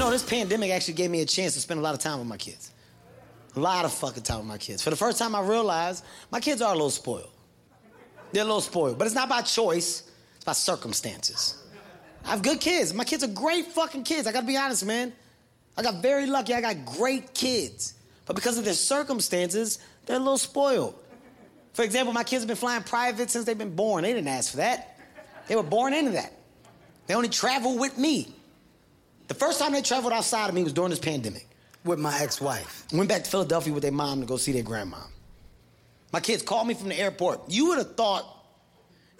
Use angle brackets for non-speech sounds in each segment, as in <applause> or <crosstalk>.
Know, this pandemic actually gave me a chance to spend a lot of time with my kids. A lot of fucking time with my kids. For the first time, I realized my kids are a little spoiled. They're a little spoiled, but it's not by choice, it's by circumstances. I have good kids. My kids are great fucking kids. I gotta be honest, man. I got very lucky. I got great kids. But because of their circumstances, they're a little spoiled. For example, my kids have been flying private since they've been born. They didn't ask for that. They were born into that. They only travel with me. The first time they traveled outside of me was during this pandemic with my ex-wife. Went back to Philadelphia with their mom to go see their grandma. My kids called me from the airport. You would have thought,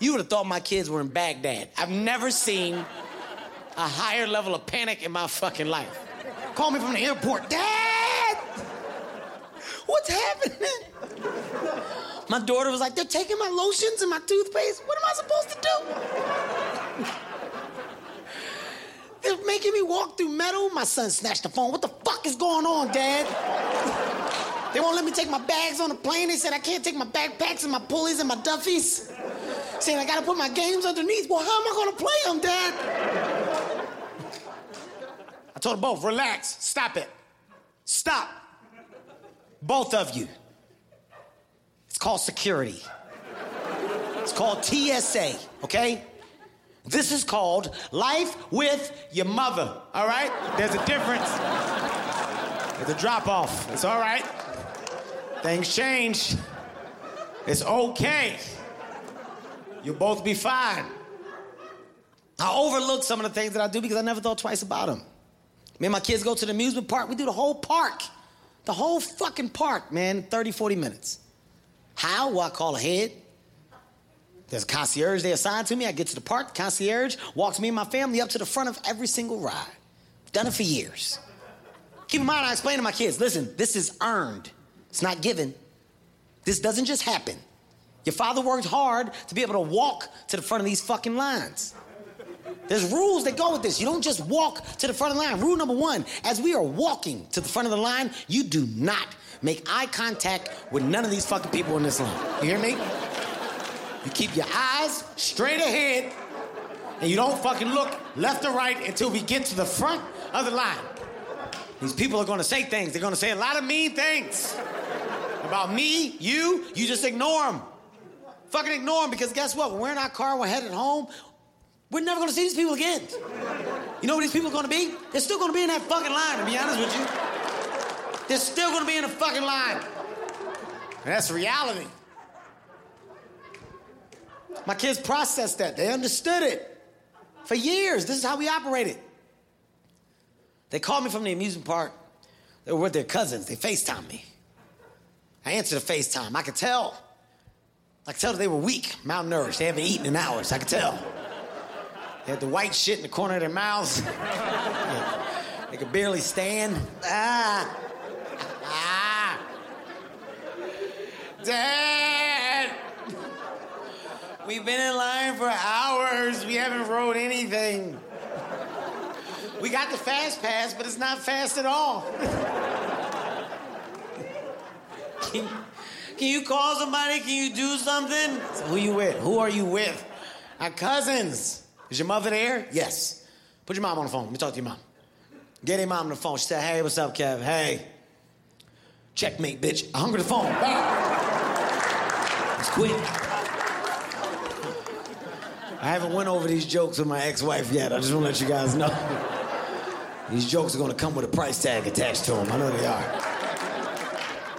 you would have thought my kids were in Baghdad. I've never seen a higher level of panic in my fucking life. Call me from the airport. Dad! What's happening? My daughter was like, they're taking my lotions and my toothpaste. What am I supposed to do? Making me walk through metal. My son snatched the phone. What the fuck is going on, Dad? <laughs> They won't let me take my bags on the plane. They said I can't take my backpacks and my pulleys and my duffies. Saying I gotta put my games underneath. Well, how am I gonna play them, Dad? I told them both, relax, stop it. Stop. Both of you. It's called security. It's called TSA, okay? This is called life with your mother, all right? There's a difference. There's a drop off. It's all right. Things change. It's okay. You'll both be fine. I overlook some of the things that I do because I never thought twice about them. Me and my kids go to the amusement park. We do the whole park. The whole fucking park, man, in 30, 40 minutes. How? Well, I call ahead. There's a concierge they assigned to me. I get to the park, the concierge walks me and my family up to the front of every single ride. Done it for years. Keep in mind, I explain to my kids listen, this is earned, it's not given. This doesn't just happen. Your father worked hard to be able to walk to the front of these fucking lines. There's rules that go with this. You don't just walk to the front of the line. Rule number one as we are walking to the front of the line, you do not make eye contact with none of these fucking people in this line. You hear me? You keep your eyes straight ahead and you don't fucking look left or right until we get to the front of the line. These people are gonna say things. They're gonna say a lot of mean things about me, you. You just ignore them. Fucking ignore them because guess what? When we're in our car, we're headed home, we're never gonna see these people again. You know what these people are gonna be? They're still gonna be in that fucking line, to be honest with you. They're still gonna be in the fucking line. And that's reality. My kids processed that. They understood it. For years, this is how we operated. They called me from the amusement park. They were with their cousins. They FaceTimed me. I answered the FaceTime. I could tell. I could tell that they were weak, malnourished. They haven't eaten in hours. I could tell. They had the white shit in the corner of their mouths. <laughs> they could barely stand. Ah. Ah. Dad! We've been in line for hours. We haven't rode anything. We got the fast pass, but it's not fast at all. can, can you call somebody? Can you do something? So who you with? Who are you with? Our cousins. Is your mother there? Yes. Put your mom on the phone. Let me talk to your mom. Get your mom on the phone. She said, hey, what's up, Kev? Hey. Checkmate, bitch. I hung the phone. It's quick. I haven't went over these jokes with my ex-wife yet. I just want to let you guys know. These jokes are gonna come with a price tag attached to them. I know they are.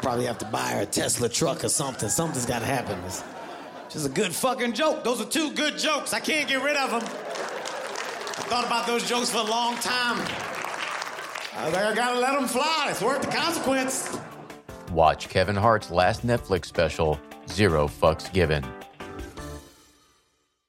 Probably have to buy her a Tesla truck or something. Something's gotta happen. It's just a good fucking joke. Those are two good jokes. I can't get rid of them. I thought about those jokes for a long time. I was like, I gotta let them fly. It's worth the consequence. Watch Kevin Hart's last Netflix special, Zero Fucks Given.